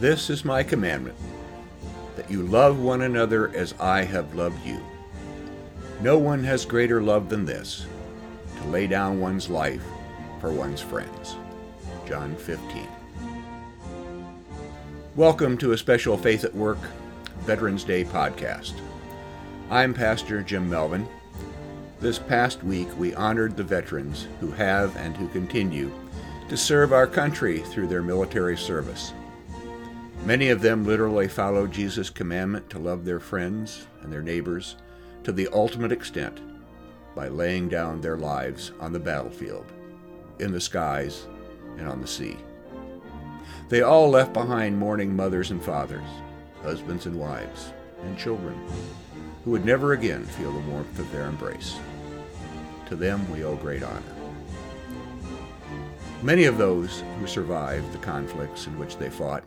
This is my commandment, that you love one another as I have loved you. No one has greater love than this, to lay down one's life for one's friends. John 15. Welcome to a special Faith at Work Veterans Day podcast. I'm Pastor Jim Melvin. This past week, we honored the veterans who have and who continue to serve our country through their military service. Many of them literally follow Jesus' commandment to love their friends and their neighbors to the ultimate extent by laying down their lives on the battlefield, in the skies, and on the sea. They all left behind mourning mothers and fathers, husbands and wives, and children, who would never again feel the warmth of their embrace. To them we owe great honor. Many of those who survived the conflicts in which they fought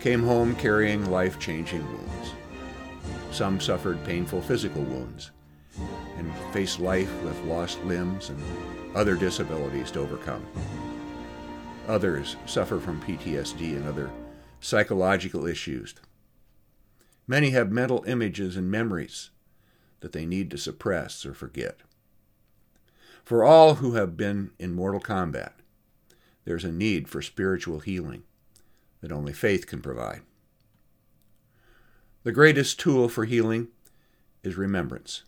came home carrying life changing wounds. Some suffered painful physical wounds and faced life with lost limbs and other disabilities to overcome. Others suffer from PTSD and other psychological issues. Many have mental images and memories that they need to suppress or forget. For all who have been in mortal combat, there's a need for spiritual healing that only faith can provide. The greatest tool for healing is remembrance,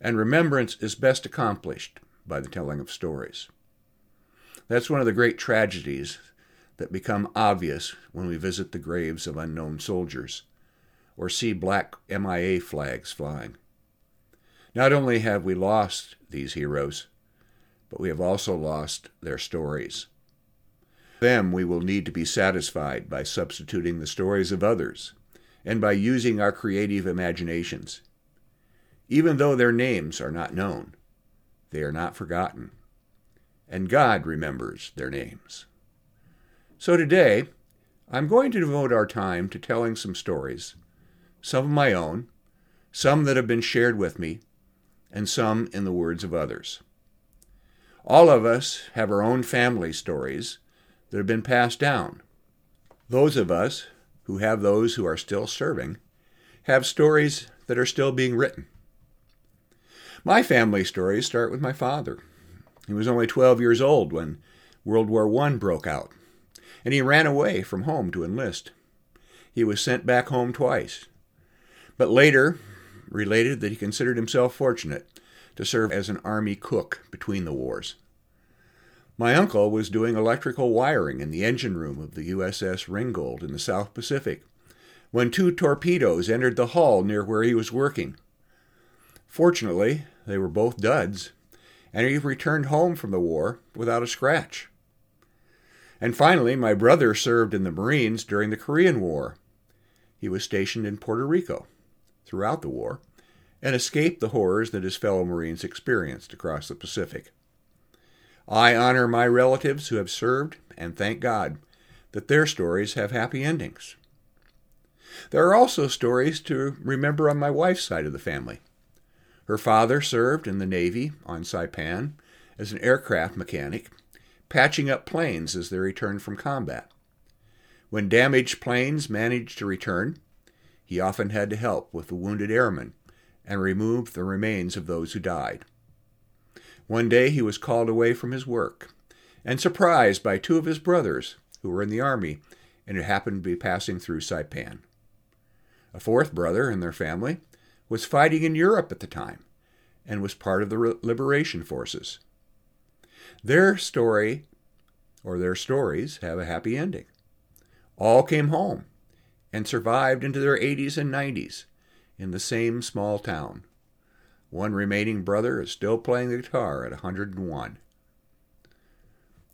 and remembrance is best accomplished by the telling of stories. That's one of the great tragedies that become obvious when we visit the graves of unknown soldiers or see black MIA flags flying. Not only have we lost these heroes, but we have also lost their stories. Them we will need to be satisfied by substituting the stories of others and by using our creative imaginations. Even though their names are not known, they are not forgotten and God remembers their names. So today, I'm going to devote our time to telling some stories, some of my own, some that have been shared with me, and some in the words of others. All of us have our own family stories that have been passed down. Those of us who have those who are still serving have stories that are still being written. My family stories start with my father. He was only 12 years old when World War I broke out, and he ran away from home to enlist. He was sent back home twice, but later related that he considered himself fortunate to serve as an army cook between the wars. My uncle was doing electrical wiring in the engine room of the USS Ringgold in the South Pacific when two torpedoes entered the hull near where he was working. Fortunately, they were both duds, and he returned home from the war without a scratch. And finally, my brother served in the Marines during the Korean War. He was stationed in Puerto Rico throughout the war and escaped the horrors that his fellow Marines experienced across the Pacific. I honor my relatives who have served and thank God that their stories have happy endings. There are also stories to remember on my wife's side of the family. Her father served in the Navy on Saipan as an aircraft mechanic, patching up planes as they returned from combat. When damaged planes managed to return, he often had to help with the wounded airmen and remove the remains of those who died. One day he was called away from his work and surprised by two of his brothers who were in the army and who happened to be passing through Saipan. A fourth brother in their family was fighting in Europe at the time and was part of the liberation forces. Their story, or their stories, have a happy ending. All came home and survived into their 80s and 90s in the same small town. One remaining brother is still playing the guitar at 101.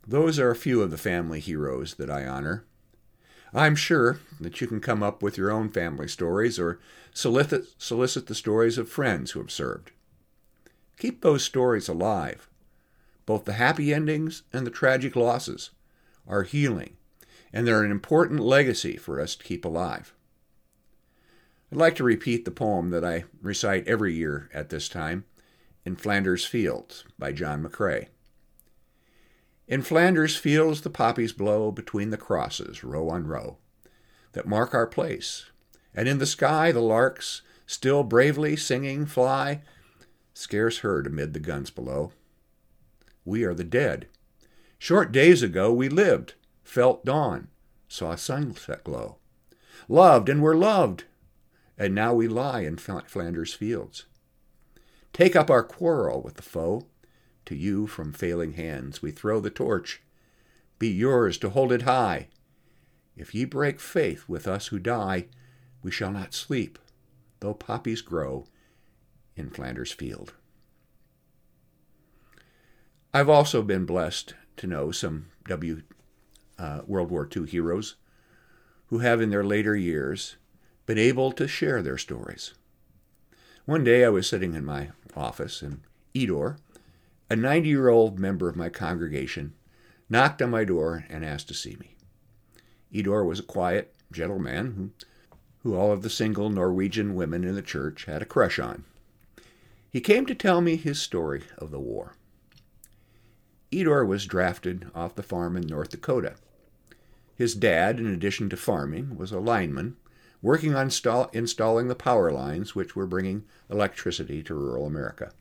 Those are a few of the family heroes that I honor. I'm sure that you can come up with your own family stories or solicit, solicit the stories of friends who have served. Keep those stories alive. Both the happy endings and the tragic losses are healing, and they're an important legacy for us to keep alive. I'd like to repeat the poem that I recite every year at this time, In Flanders Fields by John McCrae. In Flanders fields the poppies blow between the crosses, row on row. that mark our place. And in the sky the larks, still bravely singing, fly, scarce heard amid the guns below. We are the dead. Short days ago we lived, felt dawn, saw sunset glow, loved and were loved, and now we lie in Flanders fields. Take up our quarrel with the foe. To you from failing hands we throw the torch. Be yours to hold it high. If ye break faith with us who die, we shall not sleep, though poppies grow in Flanders field. I've also been blessed to know some W uh, World War II heroes who have in their later years been able to share their stories. One day I was sitting in my office, and Edor, a 90 year old member of my congregation, knocked on my door and asked to see me. Edor was a quiet, gentle man who, who all of the single Norwegian women in the church had a crush on. He came to tell me his story of the war. Edor was drafted off the farm in North Dakota. His dad, in addition to farming, was a lineman working on install- installing the power lines which were bringing electricity to rural America.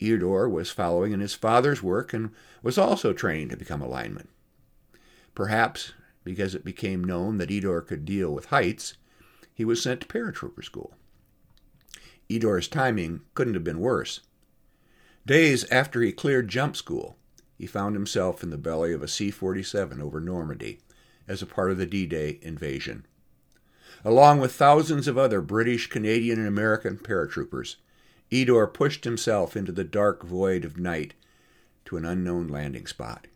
Edor was following in his father's work and was also training to become a lineman. Perhaps because it became known that Edor could deal with heights, he was sent to paratrooper school. Edor's timing couldn't have been worse. Days after he cleared jump school, he found himself in the belly of a C 47 over Normandy as a part of the D Day invasion. Along with thousands of other British, Canadian, and American paratroopers, Edor pushed himself into the dark void of night to an unknown landing spot.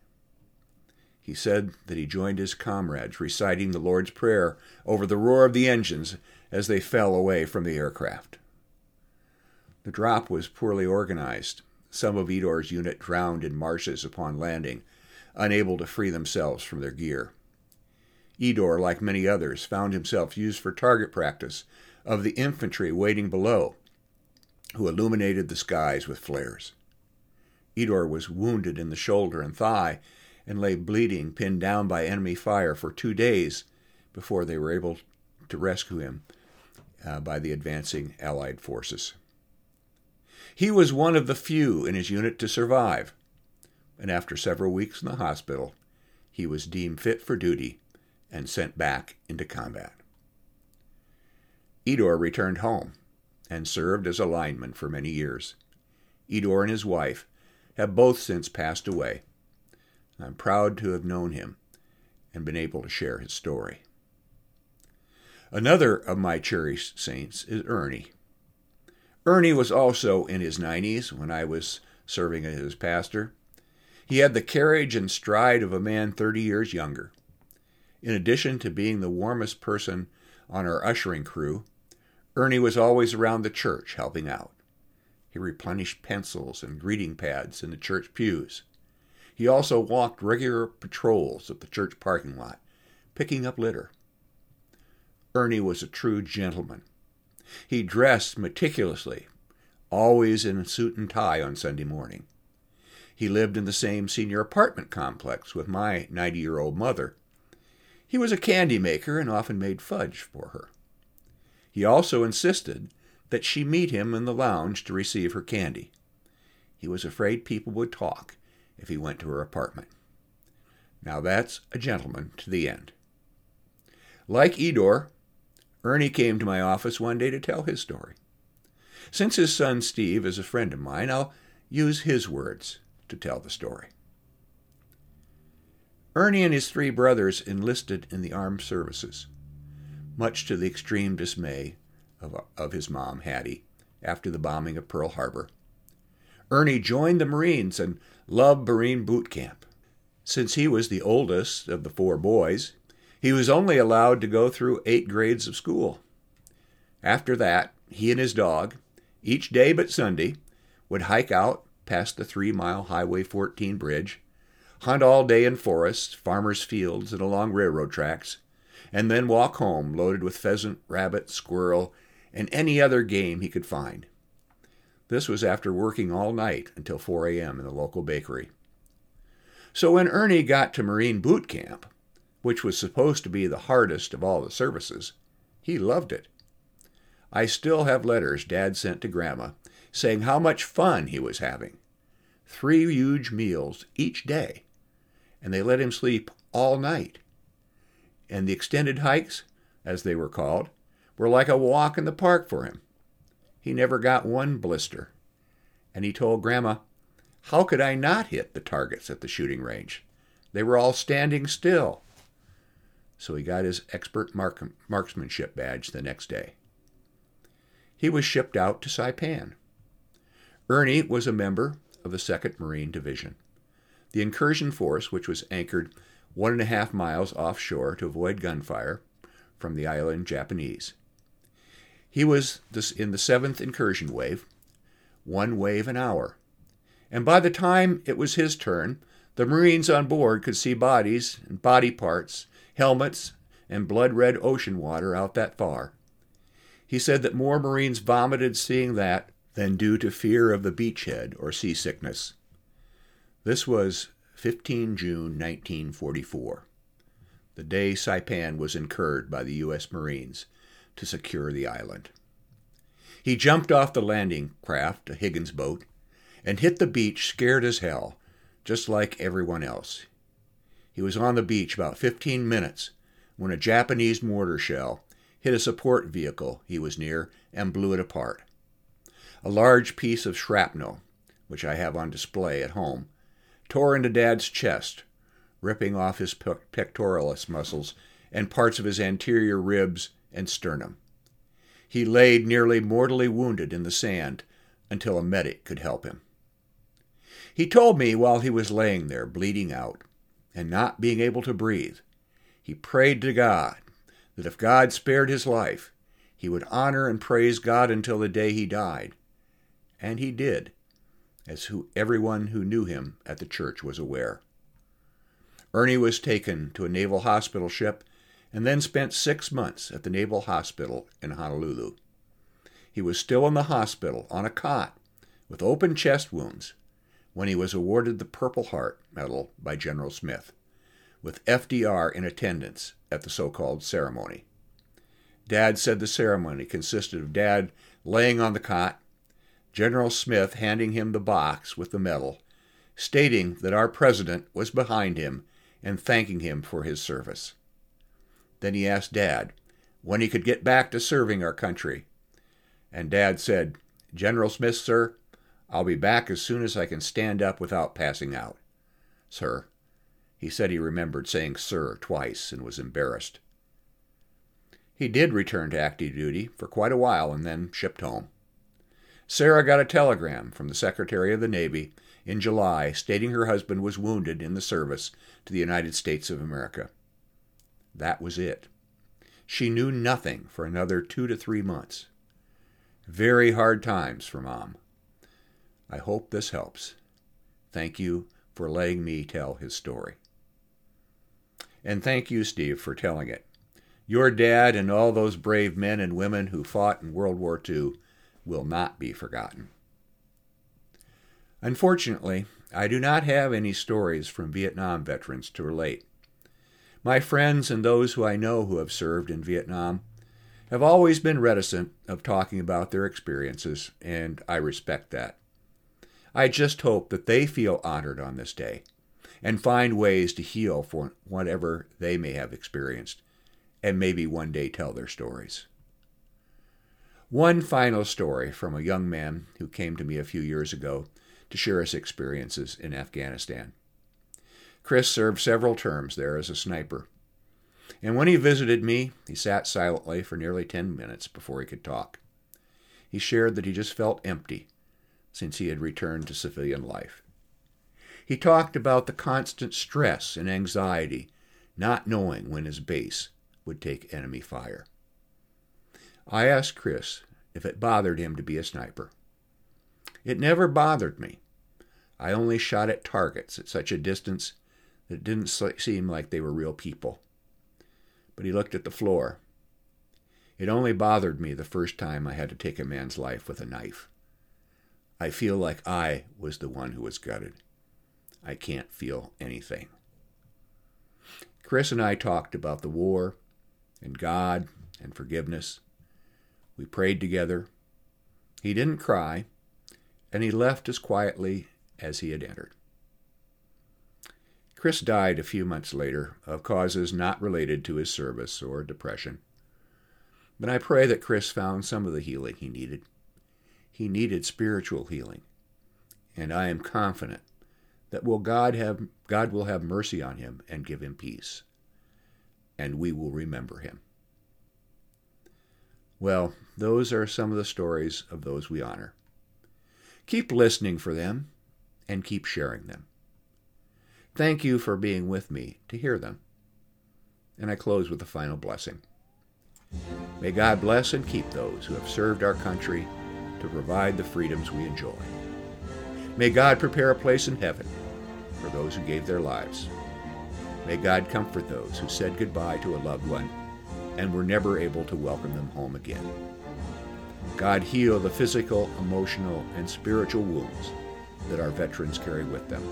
He said that he joined his comrades reciting the Lord's Prayer over the roar of the engines as they fell away from the aircraft. The drop was poorly organized, some of Edor's unit drowned in marshes upon landing, unable to free themselves from their gear. Edor, like many others, found himself used for target practice of the infantry waiting below, who illuminated the skies with flares. Edor was wounded in the shoulder and thigh and lay bleeding, pinned down by enemy fire for two days before they were able to rescue him uh, by the advancing Allied forces. He was one of the few in his unit to survive, and after several weeks in the hospital, he was deemed fit for duty and sent back into combat. Edor returned home and served as a lineman for many years. Edor and his wife have both since passed away. I'm proud to have known him and been able to share his story. Another of my cherished saints is Ernie. Ernie was also in his 90s when I was serving as his pastor. He had the carriage and stride of a man 30 years younger. In addition to being the warmest person on our ushering crew, Ernie was always around the church helping out. He replenished pencils and greeting pads in the church pews. He also walked regular patrols of the church parking lot, picking up litter. Ernie was a true gentleman he dressed meticulously, always in a suit and tie on Sunday morning. He lived in the same senior apartment complex with my 90 year old mother. He was a candy maker and often made fudge for her. He also insisted that she meet him in the lounge to receive her candy. He was afraid people would talk if he went to her apartment. Now that's a gentleman to the end. Like Edor, Ernie came to my office one day to tell his story. Since his son Steve is a friend of mine, I'll use his words to tell the story. Ernie and his three brothers enlisted in the armed services, much to the extreme dismay of, of his mom, Hattie, after the bombing of Pearl Harbor. Ernie joined the Marines and loved Marine boot camp. Since he was the oldest of the four boys, he was only allowed to go through eight grades of school. After that, he and his dog, each day but Sunday, would hike out past the three mile Highway 14 bridge, hunt all day in forests, farmers' fields, and along railroad tracks, and then walk home loaded with pheasant, rabbit, squirrel, and any other game he could find. This was after working all night until 4 a.m. in the local bakery. So when Ernie got to Marine boot camp, which was supposed to be the hardest of all the services, he loved it. I still have letters Dad sent to Grandma saying how much fun he was having. Three huge meals each day, and they let him sleep all night. And the extended hikes, as they were called, were like a walk in the park for him. He never got one blister. And he told Grandma, How could I not hit the targets at the shooting range? They were all standing still. So he got his expert mark- marksmanship badge the next day. He was shipped out to Saipan. Ernie was a member of the 2nd Marine Division. The incursion force, which was anchored one and a half miles offshore to avoid gunfire from the island Japanese. He was in the 7th incursion wave, one wave an hour. And by the time it was his turn, the Marines on board could see bodies and body parts, helmets, and blood red ocean water out that far. He said that more Marines vomited seeing that than due to fear of the beachhead or seasickness. This was 15 June 1944, the day Saipan was incurred by the U.S. Marines to secure the island. He jumped off the landing craft, a Higgins boat, and hit the beach scared as hell, just like everyone else. He was on the beach about 15 minutes when a Japanese mortar shell hit a support vehicle he was near and blew it apart. A large piece of shrapnel, which I have on display at home, tore into Dad's chest, ripping off his pectoralis muscles and parts of his anterior ribs and sternum. He laid nearly mortally wounded in the sand until a medic could help him. He told me while he was laying there, bleeding out and not being able to breathe, he prayed to God that if God spared his life, he would honor and praise God until the day he died, and he did, as who everyone who knew him at the church was aware. Ernie was taken to a naval hospital ship and then spent six months at the Naval Hospital in Honolulu. He was still in the hospital on a cot with open chest wounds when he was awarded the Purple Heart Medal by General Smith, with FDR in attendance at the so called ceremony. Dad said the ceremony consisted of Dad laying on the cot General Smith handing him the box with the medal, stating that our president was behind him and thanking him for his service. Then he asked Dad when he could get back to serving our country. And Dad said, General Smith, sir, I'll be back as soon as I can stand up without passing out. Sir. He said he remembered saying sir twice and was embarrassed. He did return to active duty for quite a while and then shipped home. Sarah got a telegram from the Secretary of the Navy in July stating her husband was wounded in the service to the United States of America. That was it. She knew nothing for another two to three months. Very hard times for Mom. I hope this helps. Thank you for letting me tell his story. And thank you, Steve, for telling it. Your dad and all those brave men and women who fought in World War II will not be forgotten. Unfortunately, I do not have any stories from Vietnam veterans to relate. My friends and those who I know who have served in Vietnam have always been reticent of talking about their experiences, and I respect that. I just hope that they feel honored on this day and find ways to heal for whatever they may have experienced, and maybe one day tell their stories. One final story from a young man who came to me a few years ago to share his experiences in Afghanistan. Chris served several terms there as a sniper. And when he visited me, he sat silently for nearly 10 minutes before he could talk. He shared that he just felt empty since he had returned to civilian life. He talked about the constant stress and anxiety, not knowing when his base would take enemy fire. I asked Chris if it bothered him to be a sniper. It never bothered me. I only shot at targets at such a distance that it didn't seem like they were real people. But he looked at the floor. It only bothered me the first time I had to take a man's life with a knife. I feel like I was the one who was gutted. I can't feel anything. Chris and I talked about the war and God and forgiveness. We prayed together. He didn't cry, and he left as quietly as he had entered. Chris died a few months later of causes not related to his service or depression. But I pray that Chris found some of the healing he needed. He needed spiritual healing. And I am confident that will God have God will have mercy on him and give him peace. And we will remember him. Well, those are some of the stories of those we honor. Keep listening for them and keep sharing them. Thank you for being with me to hear them. And I close with a final blessing. May God bless and keep those who have served our country to provide the freedoms we enjoy. May God prepare a place in heaven for those who gave their lives. May God comfort those who said goodbye to a loved one and were never able to welcome them home again. God heal the physical, emotional, and spiritual wounds that our veterans carry with them.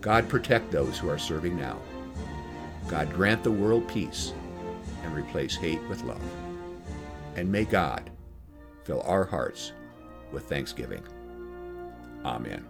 God protect those who are serving now. God grant the world peace and replace hate with love. And may God fill our hearts with thanksgiving. Amen.